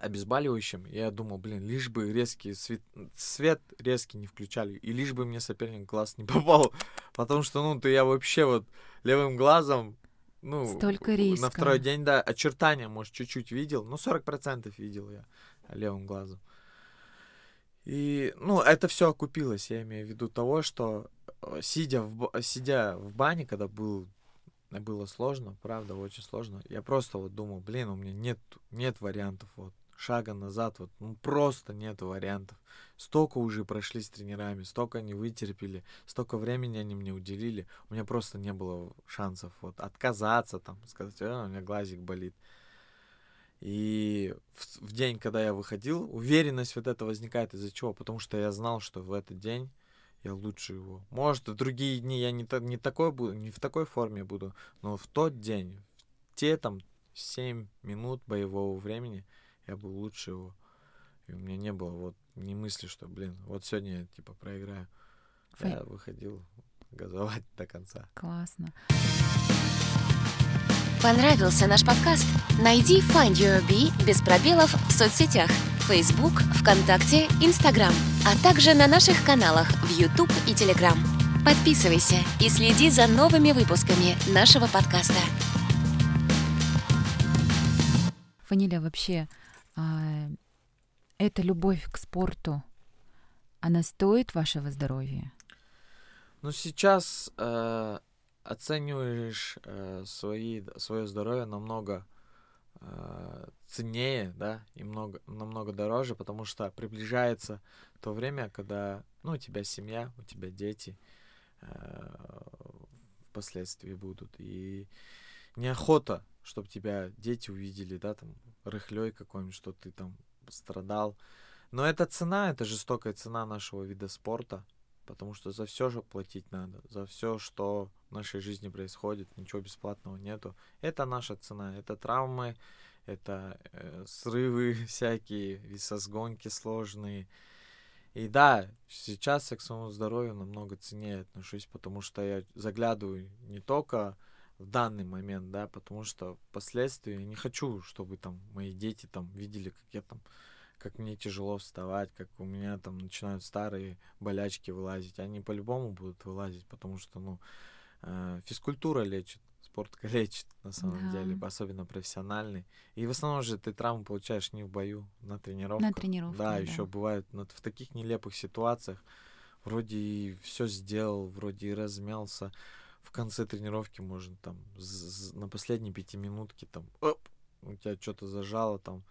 обезболивающим. Я думал, блин, лишь бы резкий свет, свет резкий не включали, и лишь бы мне соперник глаз не <laughs> попал. Потому что, ну, то я вообще вот левым глазом, ну, Столько на риска. второй день, да, очертания, может, чуть-чуть видел, ну, 40% видел я левым глазом. И, ну, это все окупилось, я имею в виду того, что э, сидя в, сидя в бане, когда был, было сложно, правда, очень сложно, я просто вот думал, блин, у меня нет, нет вариантов, вот, шага назад, вот, ну, просто нет вариантов. Столько уже прошли с тренерами, столько они вытерпели, столько времени они мне уделили, у меня просто не было шансов, вот, отказаться, там, сказать, «А, у меня глазик болит. И в, в день, когда я выходил, уверенность вот эта возникает из-за чего? Потому что я знал, что в этот день я лучше его. Может, в другие дни я не, та- не такой буду, не в такой форме буду, но в тот день, в те там 7 минут боевого времени я был лучше его. И у меня не было вот ни мысли, что, блин, вот сегодня я типа проиграю. Фэ- Я выходил газовать до конца. Классно. Понравился наш подкаст? Найди Find Your Bee без пробелов в соцсетях Facebook, ВКонтакте, Instagram, а также на наших каналах в YouTube и Telegram. Подписывайся и следи за новыми выпусками нашего подкаста. Фанилия, вообще, а, эта любовь к спорту, она стоит вашего здоровья? Ну, сейчас э, оцениваешь э, свои, свое здоровье намного э, ценнее, да, и много, намного дороже, потому что приближается то время, когда, ну, у тебя семья, у тебя дети э, впоследствии будут, и неохота, чтобы тебя дети увидели, да, там, рыхлей какой-нибудь, что ты там страдал. Но это цена, это жестокая цена нашего вида спорта, потому что за все же платить надо, за все, что в нашей жизни происходит, ничего бесплатного нету. Это наша цена, это травмы, это э, срывы <laughs> всякие, весосгонки сложные. И да, сейчас я к своему здоровью намного ценнее отношусь, потому что я заглядываю не только в данный момент, да, потому что впоследствии я не хочу, чтобы там мои дети там видели, как я там как мне тяжело вставать, как у меня там начинают старые болячки вылазить. Они по-любому будут вылазить, потому что, ну, физкультура лечит, спорт <laughs> лечит, на самом Да. деле, особенно профессиональный. И в основном же ты травму получаешь не в бою, на тренировках. На тренировках, Да, да. еще бывает ну, в таких нелепых ситуациях. Вроде и все сделал, вроде и размялся, в конце тренировки можно там на последней пятиминутке там оп, у тебя что-то зажало там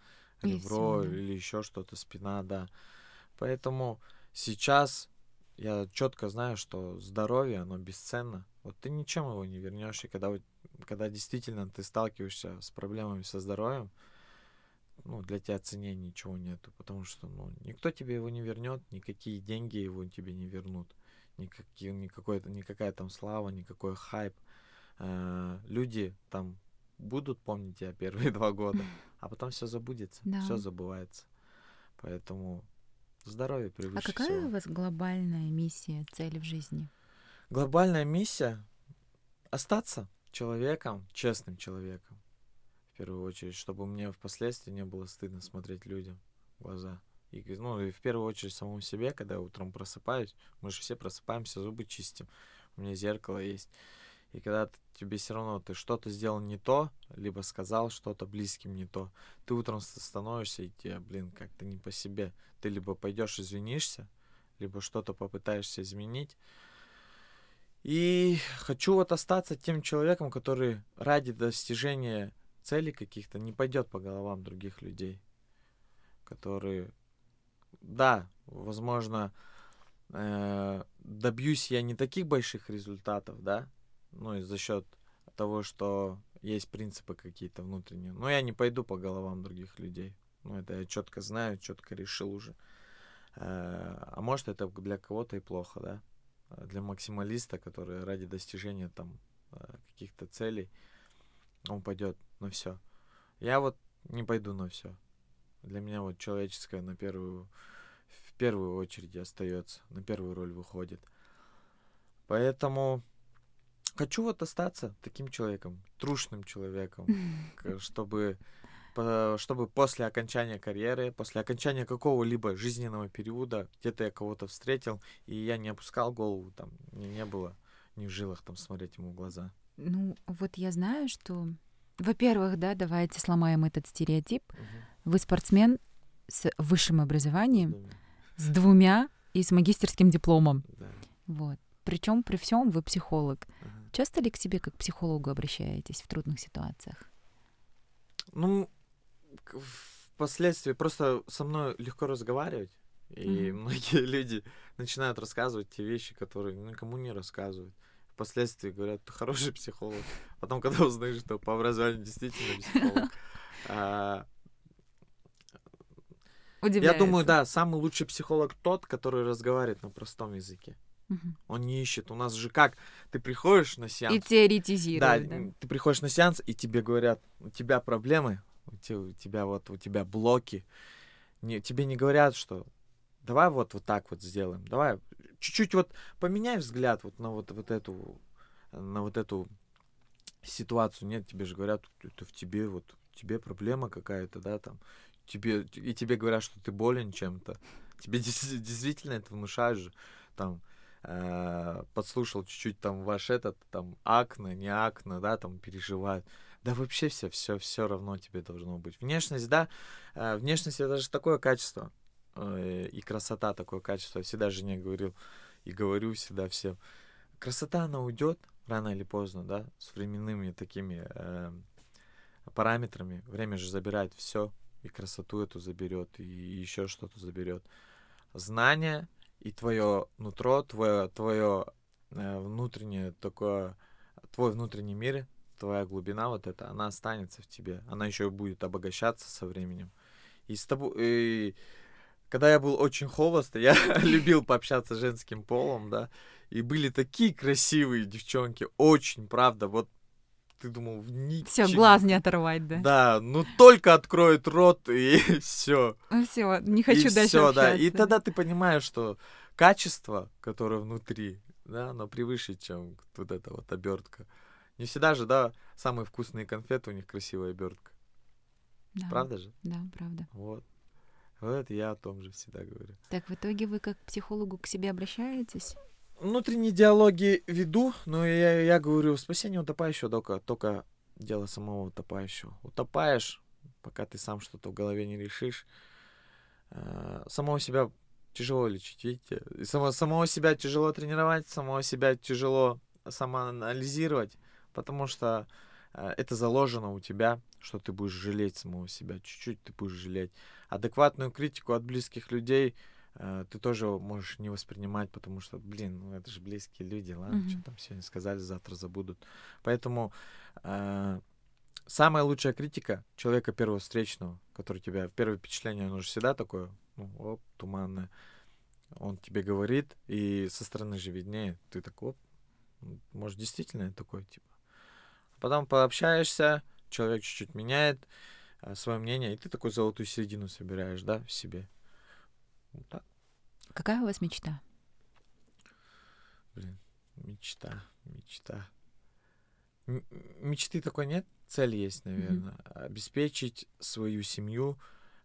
ребро да. или еще что-то, спина, да. Поэтому сейчас я четко знаю, что здоровье, оно бесценно. Вот ты ничем его не вернешь. И когда, когда действительно ты сталкиваешься с проблемами со здоровьем, ну, для тебя цене ничего нету, потому что, ну, никто тебе его не вернет, никакие деньги его тебе не вернут, никакие, никакой, никакая там слава, никакой хайп. Э, люди там будут помнить тебя <laughs> первые два года, а потом все забудется, Да. все забывается. Поэтому здоровье превыше А какая всего. у вас глобальная миссия, цель в жизни? Глобальная миссия — остаться человеком, честным человеком, в первую очередь, чтобы мне впоследствии не было стыдно смотреть людям в глаза. И, ну, и в первую очередь самому себе, когда я утром просыпаюсь, мы же все просыпаемся, зубы чистим, у меня зеркало есть. И когда тебе все равно ты что-то сделал не то, либо сказал что-то близким не то, ты утром становишься и тебе, блин, как-то не по себе. Ты либо пойдешь извинишься, либо что-то попытаешься изменить, и хочу вот остаться тем человеком, который ради достижения целей каких-то не пойдет по головам других людей. Который, да, возможно, э, добьюсь я не таких больших результатов, да, ну и за счет того, что есть принципы какие-то внутренние. Но я не пойду по головам других людей. Ну, это я четко знаю, четко решил уже. Э, А может, это для кого-то и плохо, да? э, для максималиста, который ради достижения там э, каких-то целей, он пойдет на все. Я вот не пойду на все. Для меня вот человеческое на первую, в первую очередь остается, на первую роль выходит. Поэтому хочу вот остаться таким человеком, трушным человеком, <laughs> чтобы чтобы после окончания карьеры, после окончания какого-либо жизненного периода, где-то я кого-то встретил, и я не опускал голову, там, мне не было ни в жилах там смотреть ему в глаза. Ну, вот я знаю, что, во-первых, да, давайте сломаем этот стереотип. Вы спортсмен с высшим образованием, Думаю, с двумя и с магистерским дипломом. да. Вот. Причем при всем вы психолог. Ага. Часто ли к себе как к психологу обращаетесь в трудных ситуациях? Ну, впоследствии просто со мной легко разговаривать, и Мгм. <laughs> многие люди начинают рассказывать те вещи, которые никому не рассказывают. Впоследствии говорят, ты хороший психолог. Потом, когда узнаешь, что по образованию действительно психолог. а, Я думаю, да, самый лучший психолог тот, который разговаривает на простом языке. Мгм. Он не ищет. У нас же как? Ты приходишь на И сеанс. Да, теоретизирует, да. м, ты приходишь на сеанс, и тебе говорят, у тебя проблемы, у те- у тебя вот, у тебя блоки. Не, тебе не говорят, что давай вот, вот так вот сделаем, давай чуть-чуть вот поменяй взгляд вот на вот, вот эту, на вот эту ситуацию. Нет, тебе же говорят, это в тебе вот, тебе проблема какая-то, да, там, тебе, и тебе говорят, что ты болен чем-то. Тебе действительно это внушают же, там, э, подслушал чуть-чуть там ваш этот, там, акне, не акне, да, там, переживают. Да вообще все, все, все равно тебе должно быть. Внешность, да, э, внешность это же такое качество, э, и красота такое качество. Я всегда жене говорил, и говорю всегда всем. Красота, она уйдет рано или поздно, да, с временными такими э, параметрами. Время же забирает все, и красоту эту заберет, и еще что-то заберет. Знание и твое нутро, твое, твое э, внутреннее такое, твой внутренний мир, твоя глубина вот эта, она останется в тебе. Она еще будет обогащаться со временем. И с тобой... И когда я был очень холост, я <laughs> любил пообщаться с женским полом, да, и были такие красивые девчонки, очень, правда, вот ты думал, Все, ничего. глаз не оторвать, да? Да, ну только откроет рот и <laughs> все. все, не хочу и дальше всё, да. И общаться. тогда ты понимаешь, что качество, которое внутри, да, оно превыше, чем вот эта вот обертка. Не всегда же, да, самые вкусные конфеты у них красивая обертка. Да, Правда же? Да, правда. Вот. Вот я о том же всегда говорю. Так, в итоге вы как к психологу к себе обращаетесь? Внутренние диалоги веду, но я, я говорю, спасение утопающего только, только дело самого утопающего. Утопаешь, пока ты сам что-то в голове не решишь. Э, Самого себя тяжело лечить, видите? Само, самого себя тяжело тренировать, самого себя тяжело самоанализировать, потому что э, это заложено у тебя, что ты будешь жалеть самого себя, чуть-чуть ты будешь жалеть. Адекватную критику от близких людей ты тоже можешь не воспринимать, потому что, блин, ну это же близкие люди, ладно, Мгм. что там сегодня сказали, завтра забудут. Поэтому э, самая лучшая критика человека первого встречного, который тебя, первое впечатление, оно же всегда такое, ну, оп, туманное. Он тебе говорит, и со стороны же виднее, ты так, оп, может, действительно я такой, типа. Потом пообщаешься, человек чуть-чуть меняет свое мнение, и ты такую золотую середину собираешь, да, в себе. Вот так, Какая у вас мечта? блин, мечта, мечта. М- Мечты такой нет, цель есть, наверное. Обеспечить свою семью,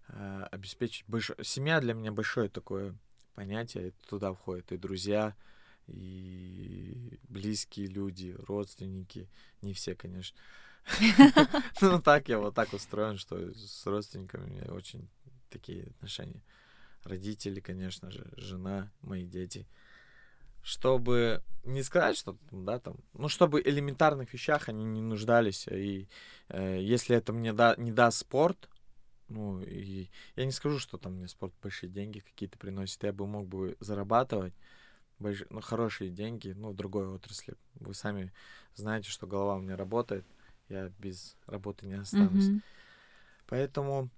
а, обеспечить больш... Семья для меня большое такое понятие, туда входят и друзья, и близкие люди, родственники, не все, конечно. <laughs> Ну, так я вот так устроен, что с родственниками у меня очень такие отношения. Родители, конечно же, жена, мои дети. Чтобы не сказать, что, да, там, ну, чтобы в элементарных вещах они не нуждались. И э, если это мне да, не даст спорт, ну, и я не скажу, что там мне спорт большие деньги какие-то приносит. Я бы мог бы зарабатывать больш- ну, хорошие деньги, ну, в другой отрасли. Вы сами знаете, что голова у меня работает. Я без работы не останусь. Мгм. Поэтому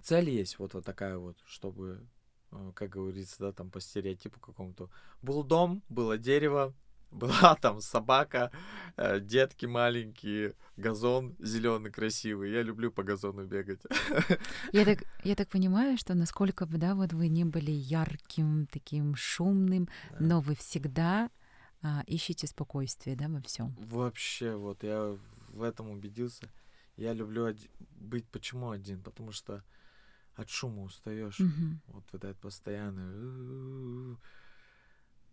цель есть вот, вот такая вот, чтобы, э, как говорится, да, там по стереотипу какому-то. Был дом, было дерево, <laughs> была там собака, э, детки маленькие, газон зеленый красивый. Я люблю по газону бегать. <laughs> Я так, я так понимаю, что насколько бы, да, вот вы не были ярким, таким шумным, но вы всегда а, ищете спокойствие, да, во всем. Вообще, вот я в этом убедился. Я люблю оди- быть почему один, потому что от шума устаешь. Вот вот этот постоянный. «у-у-у».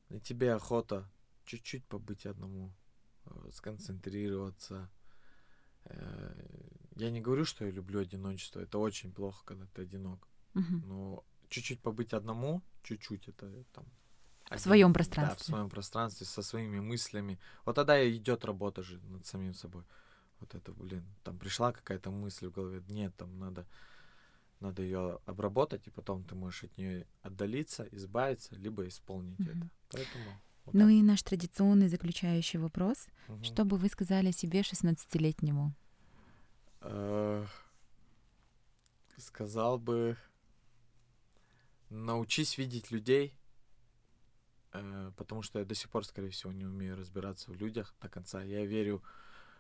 И тебе охота чуть-чуть побыть одному, э, сконцентрироваться. Э, Я не говорю, что я люблю одиночество. Это очень плохо, когда ты одинок. Но чуть-чуть побыть одному, чуть-чуть это там. один- своём Да, в пространстве. своем пространстве, со своими мыслями. Вот тогда и идет работа же над самим собой. Вот это, блин, там пришла какая-то мысль в голове, нет, там надо, надо ее обработать, и потом ты можешь от нее отдалиться, избавиться, либо исполнить Мгм. это. Поэтому. вот Ну так. и наш традиционный заключающий вопрос. Мгм. Что бы вы сказали себе 16-летнему? Э, Сказал бы, научись видеть людей, э, потому что я до сих пор, скорее всего, не умею разбираться в людях до конца. Я верю,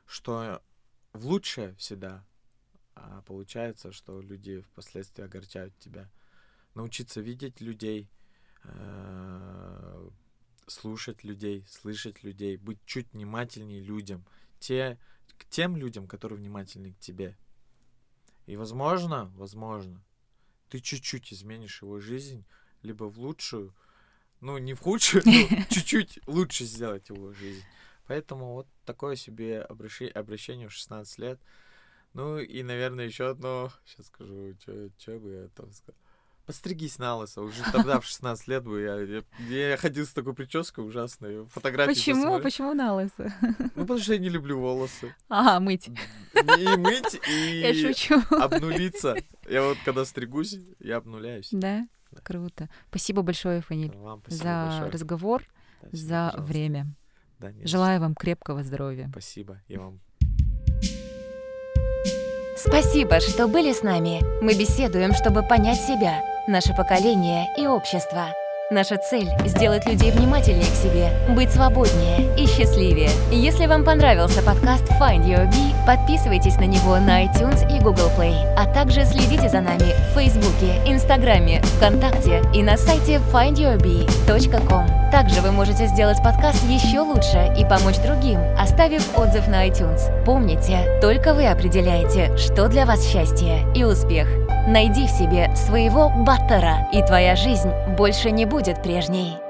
что в лучшее всегда, а получается, что люди впоследствии огорчают тебя. Научиться видеть людей, э, слушать людей, слышать людей, быть чуть внимательнее людям, те, к тем людям, которые внимательны к тебе. И возможно, возможно, ты чуть-чуть изменишь его жизнь, либо в лучшую, ну, не в худшую, но <laughs> чуть-чуть лучше сделать его жизнь. Поэтому вот такое себе обращение в 16 лет. Ну и, наверное, еще одно, сейчас скажу, что бы я там сказал. Постригись на лысо. Уже тогда в 16 лет бы я, я, я ходил с такой прической ужасной. Фотографии Почему? посмотрю. Почему на лысо? Ну, потому что я не люблю волосы. А, мыть. И мыть, Я и шучу. обнулиться. Я вот когда стригусь, я обнуляюсь. Да? Да. Круто. Спасибо большое, Фаниль, Вам спасибо за большое. разговор, Да, за пожалуйста. время. Да, Желаю вам крепкого здоровья. Спасибо. И вам. Спасибо, что были с нами. Мы беседуем, чтобы понять себя, наше поколение и общество. Наша цель – сделать людей внимательнее к себе, быть свободнее и счастливее. Если вам понравился подкаст Find Your Bee, подписывайтесь на него на iTunes и Google Play, а также следите за нами в Фейсбуке, Инстаграме, ВКонтакте и на сайте findyourbee.com. Также вы можете сделать подкаст еще лучше и помочь другим, оставив отзыв на iTunes. Помните, только вы определяете, что для вас счастье и успех. Найди в себе своего баттера, и твоя жизнь больше не будет прежней.